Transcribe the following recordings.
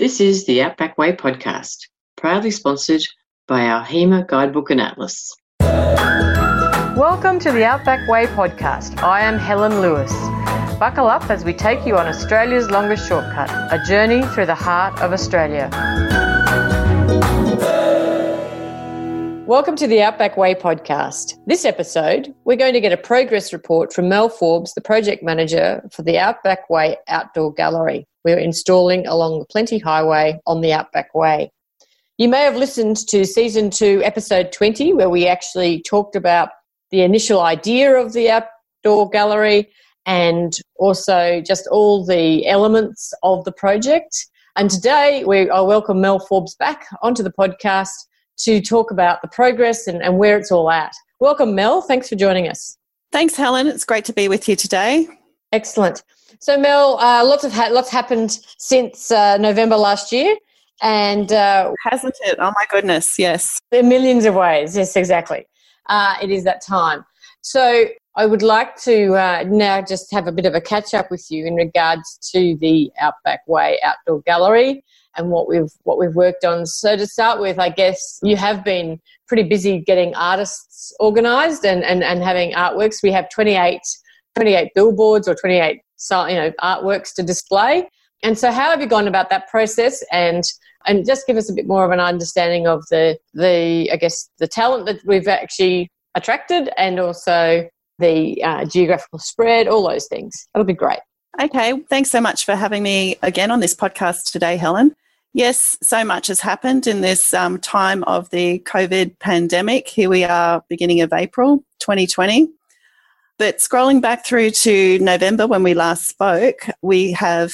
This is the Outback Way podcast, proudly sponsored by our HEMA Guidebook and Atlas. Welcome to the Outback Way podcast. I am Helen Lewis. Buckle up as we take you on Australia's longest shortcut, a journey through the heart of Australia. Welcome to the Outback Way podcast. This episode, we're going to get a progress report from Mel Forbes, the project manager for the Outback Way Outdoor Gallery. We're installing along the Plenty Highway on the Outback Way. You may have listened to season two, episode 20, where we actually talked about the initial idea of the outdoor gallery and also just all the elements of the project. And today, we, I welcome Mel Forbes back onto the podcast to talk about the progress and, and where it's all at. Welcome, Mel. Thanks for joining us. Thanks, Helen. It's great to be with you today. Excellent. So, Mel, uh, lots of ha- lots happened since uh, November last year, and uh, hasn't it? Oh my goodness, yes. In millions of ways, yes, exactly. Uh, it is that time. So, I would like to uh, now just have a bit of a catch up with you in regards to the Outback Way Outdoor Gallery and what we've what we've worked on. So to start with, I guess you have been pretty busy getting artists organised and, and, and having artworks. We have 28, 28 billboards or 28 you know artworks to display. And so, how have you gone about that process? And and just give us a bit more of an understanding of the the I guess the talent that we've actually attracted, and also the uh, geographical spread, all those things. That'll be great. Okay, thanks so much for having me again on this podcast today, Helen. Yes, so much has happened in this um, time of the COVID pandemic. Here we are, beginning of April 2020. But scrolling back through to November when we last spoke, we have,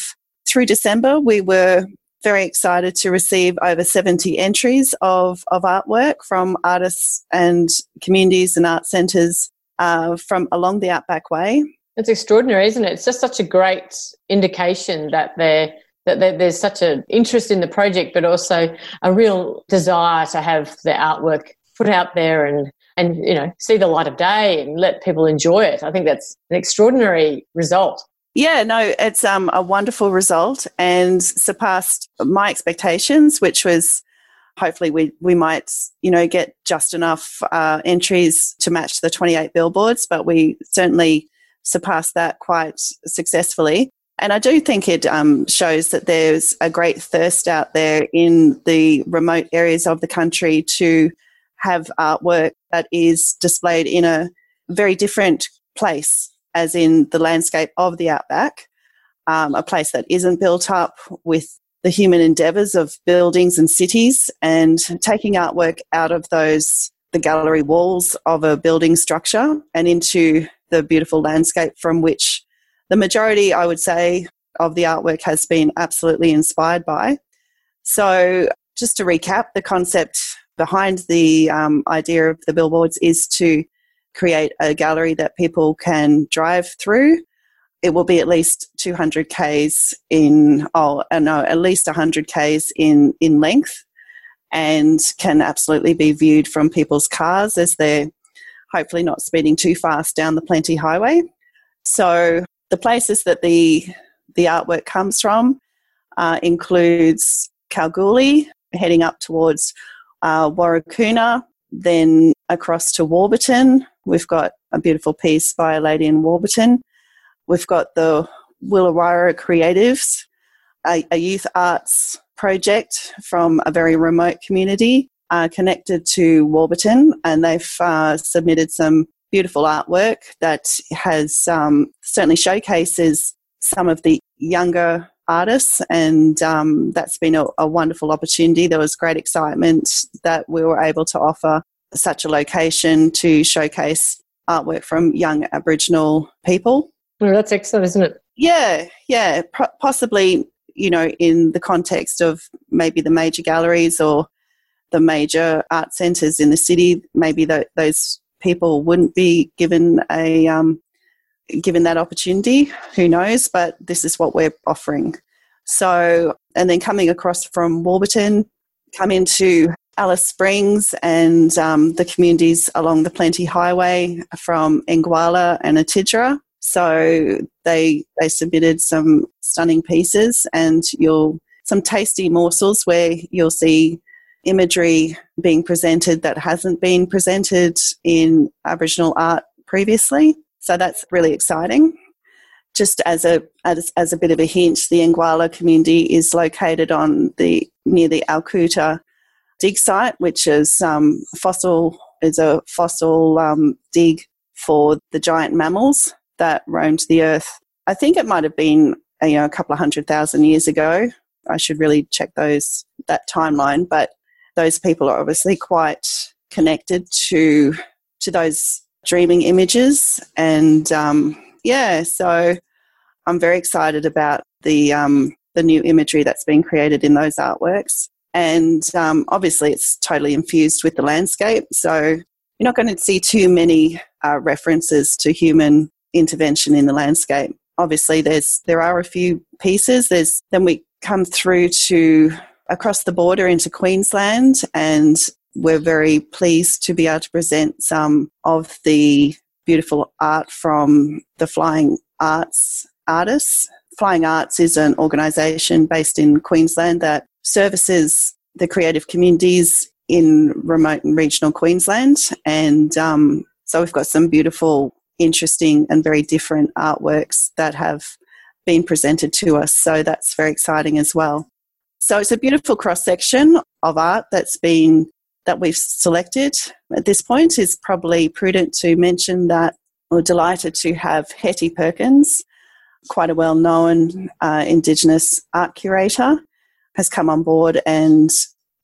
through December, we were very excited to receive over 70 entries of, of artwork from artists and communities and art centres uh, from along the Outback Way. It's extraordinary, isn't it? It's just such a great indication that they're that there's such an interest in the project, but also a real desire to have the artwork put out there and and you know see the light of day and let people enjoy it. I think that's an extraordinary result. Yeah, no, it's um, a wonderful result and surpassed my expectations, which was hopefully we we might you know get just enough uh, entries to match the 28 billboards, but we certainly surpassed that quite successfully. And I do think it um, shows that there's a great thirst out there in the remote areas of the country to have artwork that is displayed in a very different place, as in the landscape of the outback, um, a place that isn't built up with the human endeavours of buildings and cities, and taking artwork out of those the gallery walls of a building structure and into the beautiful landscape from which the majority, I would say, of the artwork has been absolutely inspired by. So, just to recap, the concept behind the um, idea of the billboards is to create a gallery that people can drive through. It will be at least 200 k's in, oh uh, no, at least 100 k's in in length, and can absolutely be viewed from people's cars as they're hopefully not speeding too fast down the Plenty Highway. So the places that the the artwork comes from uh, includes Kalgoorlie, heading up towards uh, then across to Warburton. We've got a beautiful piece by a lady in Warburton. We've got the Wilurarra Creatives, a, a youth arts project from a very remote community uh, connected to Warburton, and they've uh, submitted some beautiful artwork that has um, certainly showcases some of the younger artists, and um, that's been a, a, wonderful opportunity. There was great excitement that we were able to offer such a location to showcase artwork from young Aboriginal people. Well, that's excellent, isn't it? Yeah, yeah, possibly, you know, in the context of maybe the major galleries or the major art centres in the city, maybe the, those people wouldn't be given a um, given that opportunity. Who knows? But this is what we're offering. So, and then coming across from Warburton, come into Alice Springs and um, the communities along the Plenty Highway from Engawala and Atitjere. So they they submitted some stunning pieces, and you'll some tasty morsels where you'll see imagery being presented that hasn't been presented in Aboriginal art previously. So that's really exciting. Just as a as, as a bit of a hint, the Engawala community is located on the near the Alcoota dig site, which is um, fossil is a fossil um, dig for the giant mammals that roamed the earth. I think it might have been you know a couple of hundred thousand years ago. I should really check those that timeline, but those people are obviously quite connected to to those dreaming images, and um, yeah, so I'm very excited about the um, the new imagery that's been created in those artworks. And um, obviously, it's totally infused with the landscape. So you're not going to see too many uh, references to human intervention in the landscape. Obviously, there's there are a few pieces. There's then we come through to across the border into Queensland, and we're very pleased to be able to present some of the beautiful art from the Flying Arts artists. Flying Arts is an organisation based in Queensland that services the creative communities in remote and regional Queensland. And um, so we've got some beautiful, interesting, and very different artworks that have been presented to us. So that's very exciting as well. So it's a beautiful cross section of art that's been that we've selected. At this point, it's probably prudent to mention that we're delighted to have Hetti Perkins, quite a well known uh, Indigenous art curator, has come on board and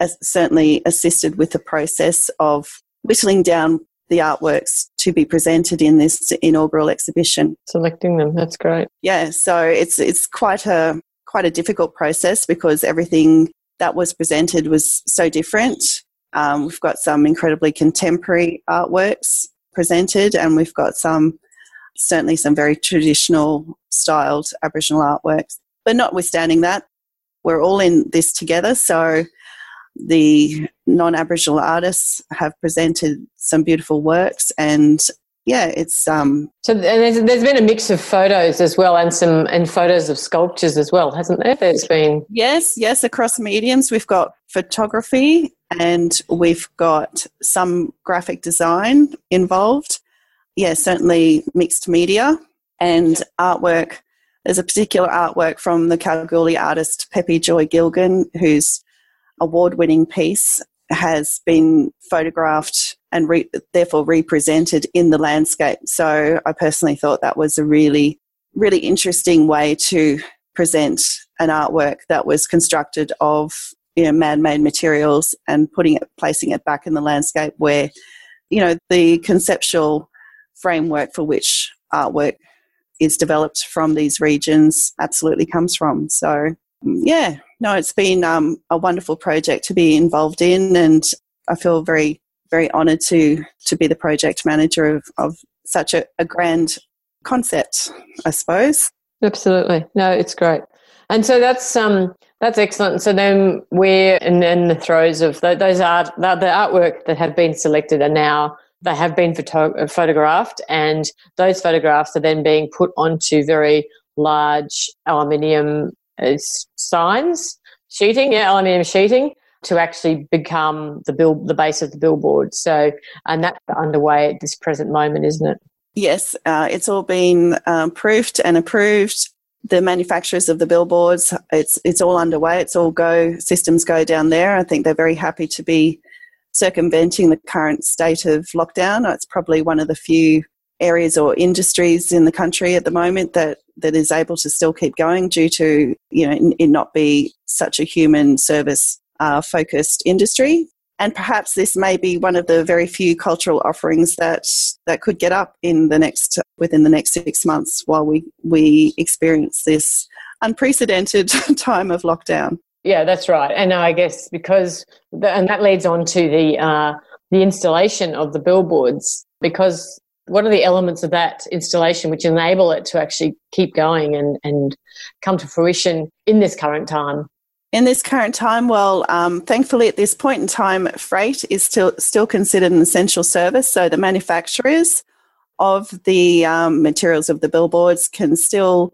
has certainly assisted with the process of whittling down the artworks to be presented in this inaugural exhibition. Selecting them, that's great. Yeah, so it's it's quite a quite a difficult process because everything that was presented was so different. Um, we've got some incredibly contemporary artworks presented, and we've got some certainly some very traditional styled Aboriginal artworks. But notwithstanding that, we're all in this together. So the non Aboriginal artists have presented some beautiful works and yeah, it's um. So and there's, there's been a mix of photos as well, and some and photos of sculptures as well, hasn't there? There's been yes, yes, across mediums. We've got photography and we've got some graphic design involved. Yeah, certainly mixed media and artwork there's a particular artwork from the Kalgoorlie artist Pepe Joy Gilgan, whose award winning piece has been photographed and re- therefore represented in the landscape. So I personally thought that was a really, really interesting way to present an artwork that was constructed of you know man-made materials and putting it placing it back in the landscape where you know the conceptual framework for which artwork is developed from these regions absolutely comes from. So, yeah, no, it's been um, a wonderful project to be involved in, and I feel very, very honoured to to be the project manager of, of such a, a grand concept, I suppose. Absolutely, no, it's great, and so that's um that's excellent. So then we're in, in the throes of those art the, artwork that have been selected are now they have been photo- photographed, and those photographs are then being put onto very large aluminium uh, signs, sheeting, yeah, aluminium sheeting to actually become the bill, the base of the billboard. So, and that's underway at this present moment, isn't it? Yes, uh, it's all been um, proofed and approved. The manufacturers of the billboards, it's it's all underway. It's all go systems go down there. I think they're very happy to be circumventing the current state of lockdown. It's probably one of the few areas or industries in the country at the moment that that is able to still keep going due to you know it not be such a human service uh, focused industry and perhaps this may be one of the very few cultural offerings that that could get up in the next within the next six months while we we experience this unprecedented time of lockdown yeah, that's right. And I guess because, the, and that leads on to the, uh, the installation of the billboards, because what are the elements of that installation which enable it to actually keep going and, and come to fruition in this current time? In this current time, well, um, thankfully at this point in time, freight is still still considered an essential service. So the manufacturers of the um, materials of the billboards can still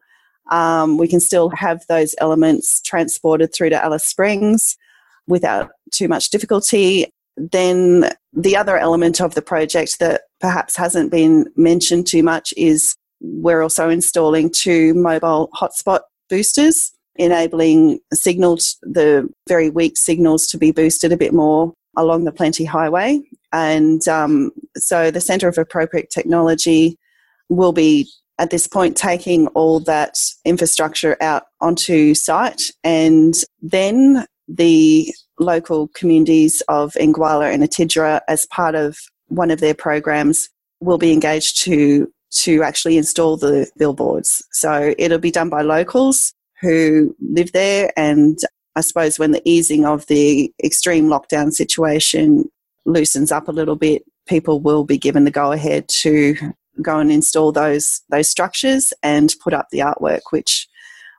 Um, we can still have those elements transported through to Alice Springs without too much difficulty. Then the other element of the project that perhaps hasn't been mentioned too much is we're also installing two mobile hotspot boosters, enabling signals, the very weak signals to be boosted a bit more along the Plenty Highway. And um, so the Centre of Appropriate Technology will be at this point taking all that infrastructure out onto site and then the local communities of Engawala and Atitjere as part of one of their programs will be engaged to to actually install the billboards. So it'll be done by locals who live there and I suppose when the easing of the extreme lockdown situation loosens up a little bit, people will be given the go ahead to go and install those those structures and put up the artwork, which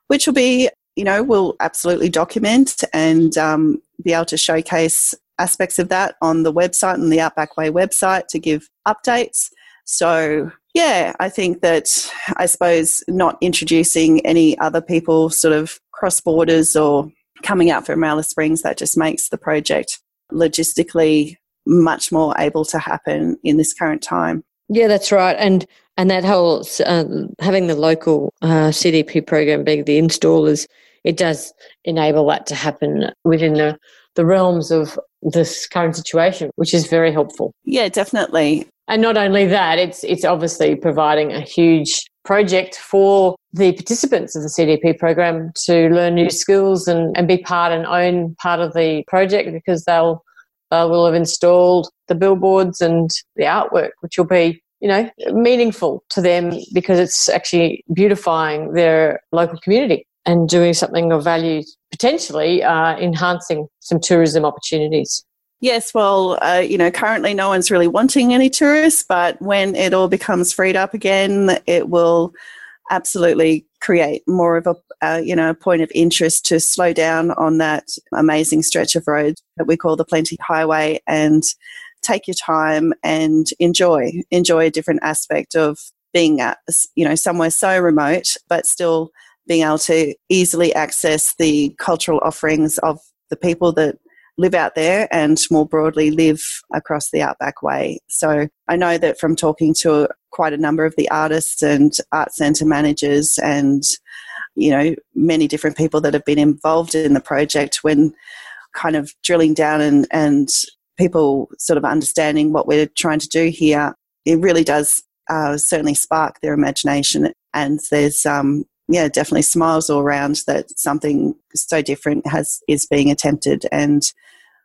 which will be you know will absolutely document and um, be able to showcase aspects of that on the website and the Outback Way website to give updates. So yeah, I think that I suppose not introducing any other people sort of cross borders or coming out from Alice Springs that just makes the project logistically much more able to happen in this current time. Yeah, that's right, and and that whole uh, having the local uh, CDP program being the installers, it does enable that to happen within the the realms of this current situation, which is very helpful. Yeah, definitely. And not only that, it's it's obviously providing a huge project for the participants of the CDP program to learn new skills and, and be part and own part of the project because they'll uh, will have installed the billboards and the artwork, which will be you know meaningful to them because it's actually beautifying their local community and doing something of value, potentially uh, enhancing some tourism opportunities. Yes, well, uh, you know, currently no one's really wanting any tourists, but when it all becomes freed up again, it will absolutely create more of a uh, you know a point of interest to slow down on that amazing stretch of road that we call the Plenty Highway and take your time and enjoy enjoy a different aspect of being at you know somewhere so remote but still being able to easily access the cultural offerings of the people that live out there and more broadly live across the Outback Way. So I know that from talking to quite a number of the artists and art centre managers and you know many different people that have been involved in the project when kind of drilling down and, and people sort of understanding what we're trying to do here, it really does uh, certainly spark their imagination. And there's um, yeah, definitely smiles all around that something so different has is being attempted. And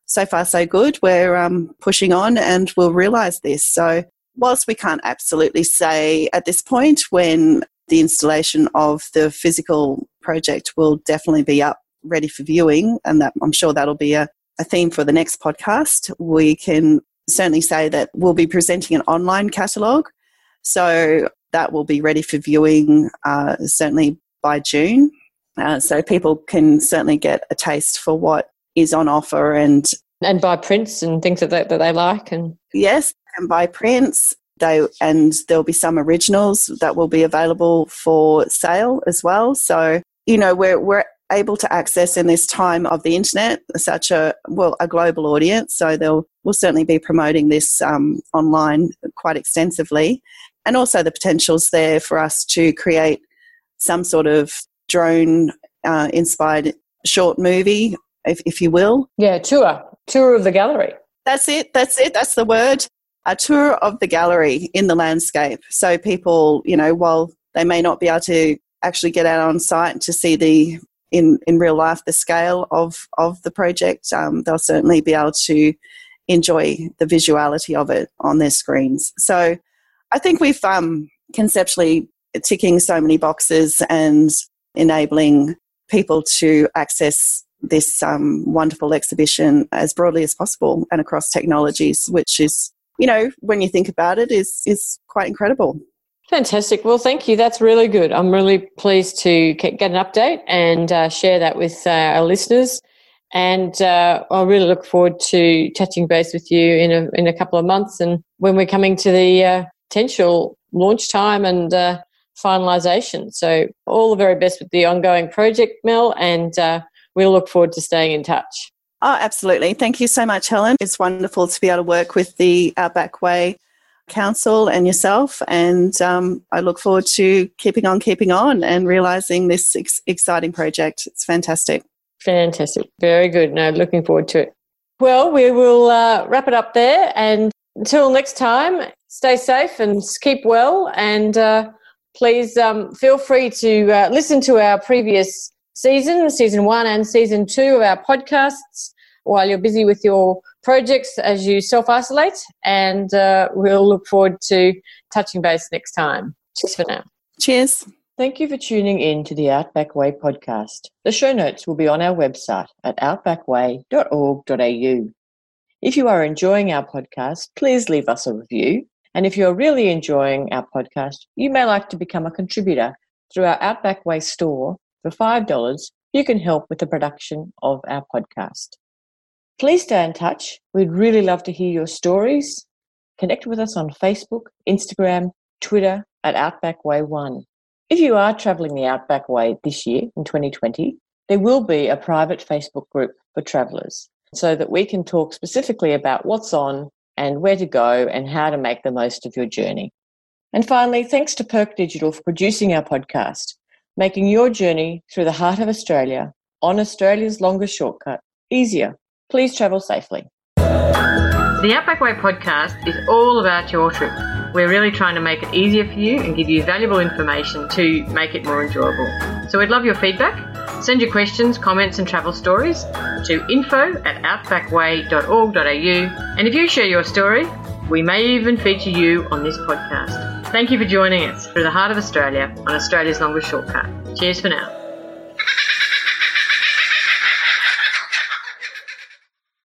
so far, so good. We're um, pushing on, and we'll realise this. So, whilst we can't absolutely say at this point when the installation of the physical project will definitely be up ready for viewing, and that I'm sure that'll be a, a theme for the next podcast. We can certainly say that we'll be presenting an online catalogue. So that will be ready for viewing uh, certainly by June. Uh, so people can certainly get a taste for what is on offer and and buy prints and things that they, that they like and yes and buy prints. They and there'll be some originals that will be available for sale as well. So you know we're we're able to access in this time of the internet such a well a global audience. So they'll we'll certainly be promoting this um, online quite extensively and also the potentials there for us to create some sort of drone uh, inspired short movie if, if you will. Yeah tour tour of the gallery. That's it that's it that's the word. A tour of the gallery in the landscape. So people you know while they may not be able to actually get out on site to see the in, in real life the scale of, of the project, um, they'll certainly be able to enjoy the visuality of it on their screens. So I think we've um, conceptually ticking so many boxes and enabling people to access this um, wonderful exhibition as broadly as possible and across technologies, which is, you know, when you think about it, is is quite incredible. Fantastic. Well, thank you. That's really good. I'm really pleased to get an update and uh, share that with uh, our listeners. And uh, I really look forward to touching base with you in a, in a couple of months and when we're coming to the uh, potential launch time and uh, finalisation. So, all the very best with the ongoing project, Mel, and uh, we'll look forward to staying in touch. Oh, absolutely. Thank you so much, Helen. It's wonderful to be able to work with the Outback Way Council and yourself. And um, I look forward to keeping on, keeping on, and realising this ex- exciting project. It's fantastic. Fantastic. Very good. No, looking forward to it. Well, we will uh, wrap it up there. And until next time, stay safe and keep well. And uh, please um, feel free to uh, listen to our previous season, season one and season two of our podcasts while you're busy with your projects as you self isolate. And uh, we'll look forward to touching base next time. Cheers for now. Cheers. Thank you for tuning in to the Outback Way podcast. The show notes will be on our website at outbackway.org.au. If you are enjoying our podcast, please leave us a review. And if you're really enjoying our podcast, you may like to become a contributor through our Outback Way store. For $5, you can help with the production of our podcast. Please stay in touch. We'd really love to hear your stories. Connect with us on Facebook, Instagram, Twitter at Outback Way One. If you are travelling the Outback Way this year in 2020, there will be a private Facebook group for travellers so that we can talk specifically about what's on and where to go and how to make the most of your journey. And finally, thanks to Perk Digital for producing our podcast, making your journey through the heart of Australia on Australia's longest shortcut easier. Please travel safely. The Outback Way podcast is all about your trip. We're really trying to make it easier for you and give you valuable information to make it more enjoyable. So we'd love your feedback. Send your questions, comments, and travel stories to info at outbackway.org.au. And if you share your story, we may even feature you on this podcast. Thank you for joining us through the heart of Australia on Australia's longest shortcut. Cheers for now.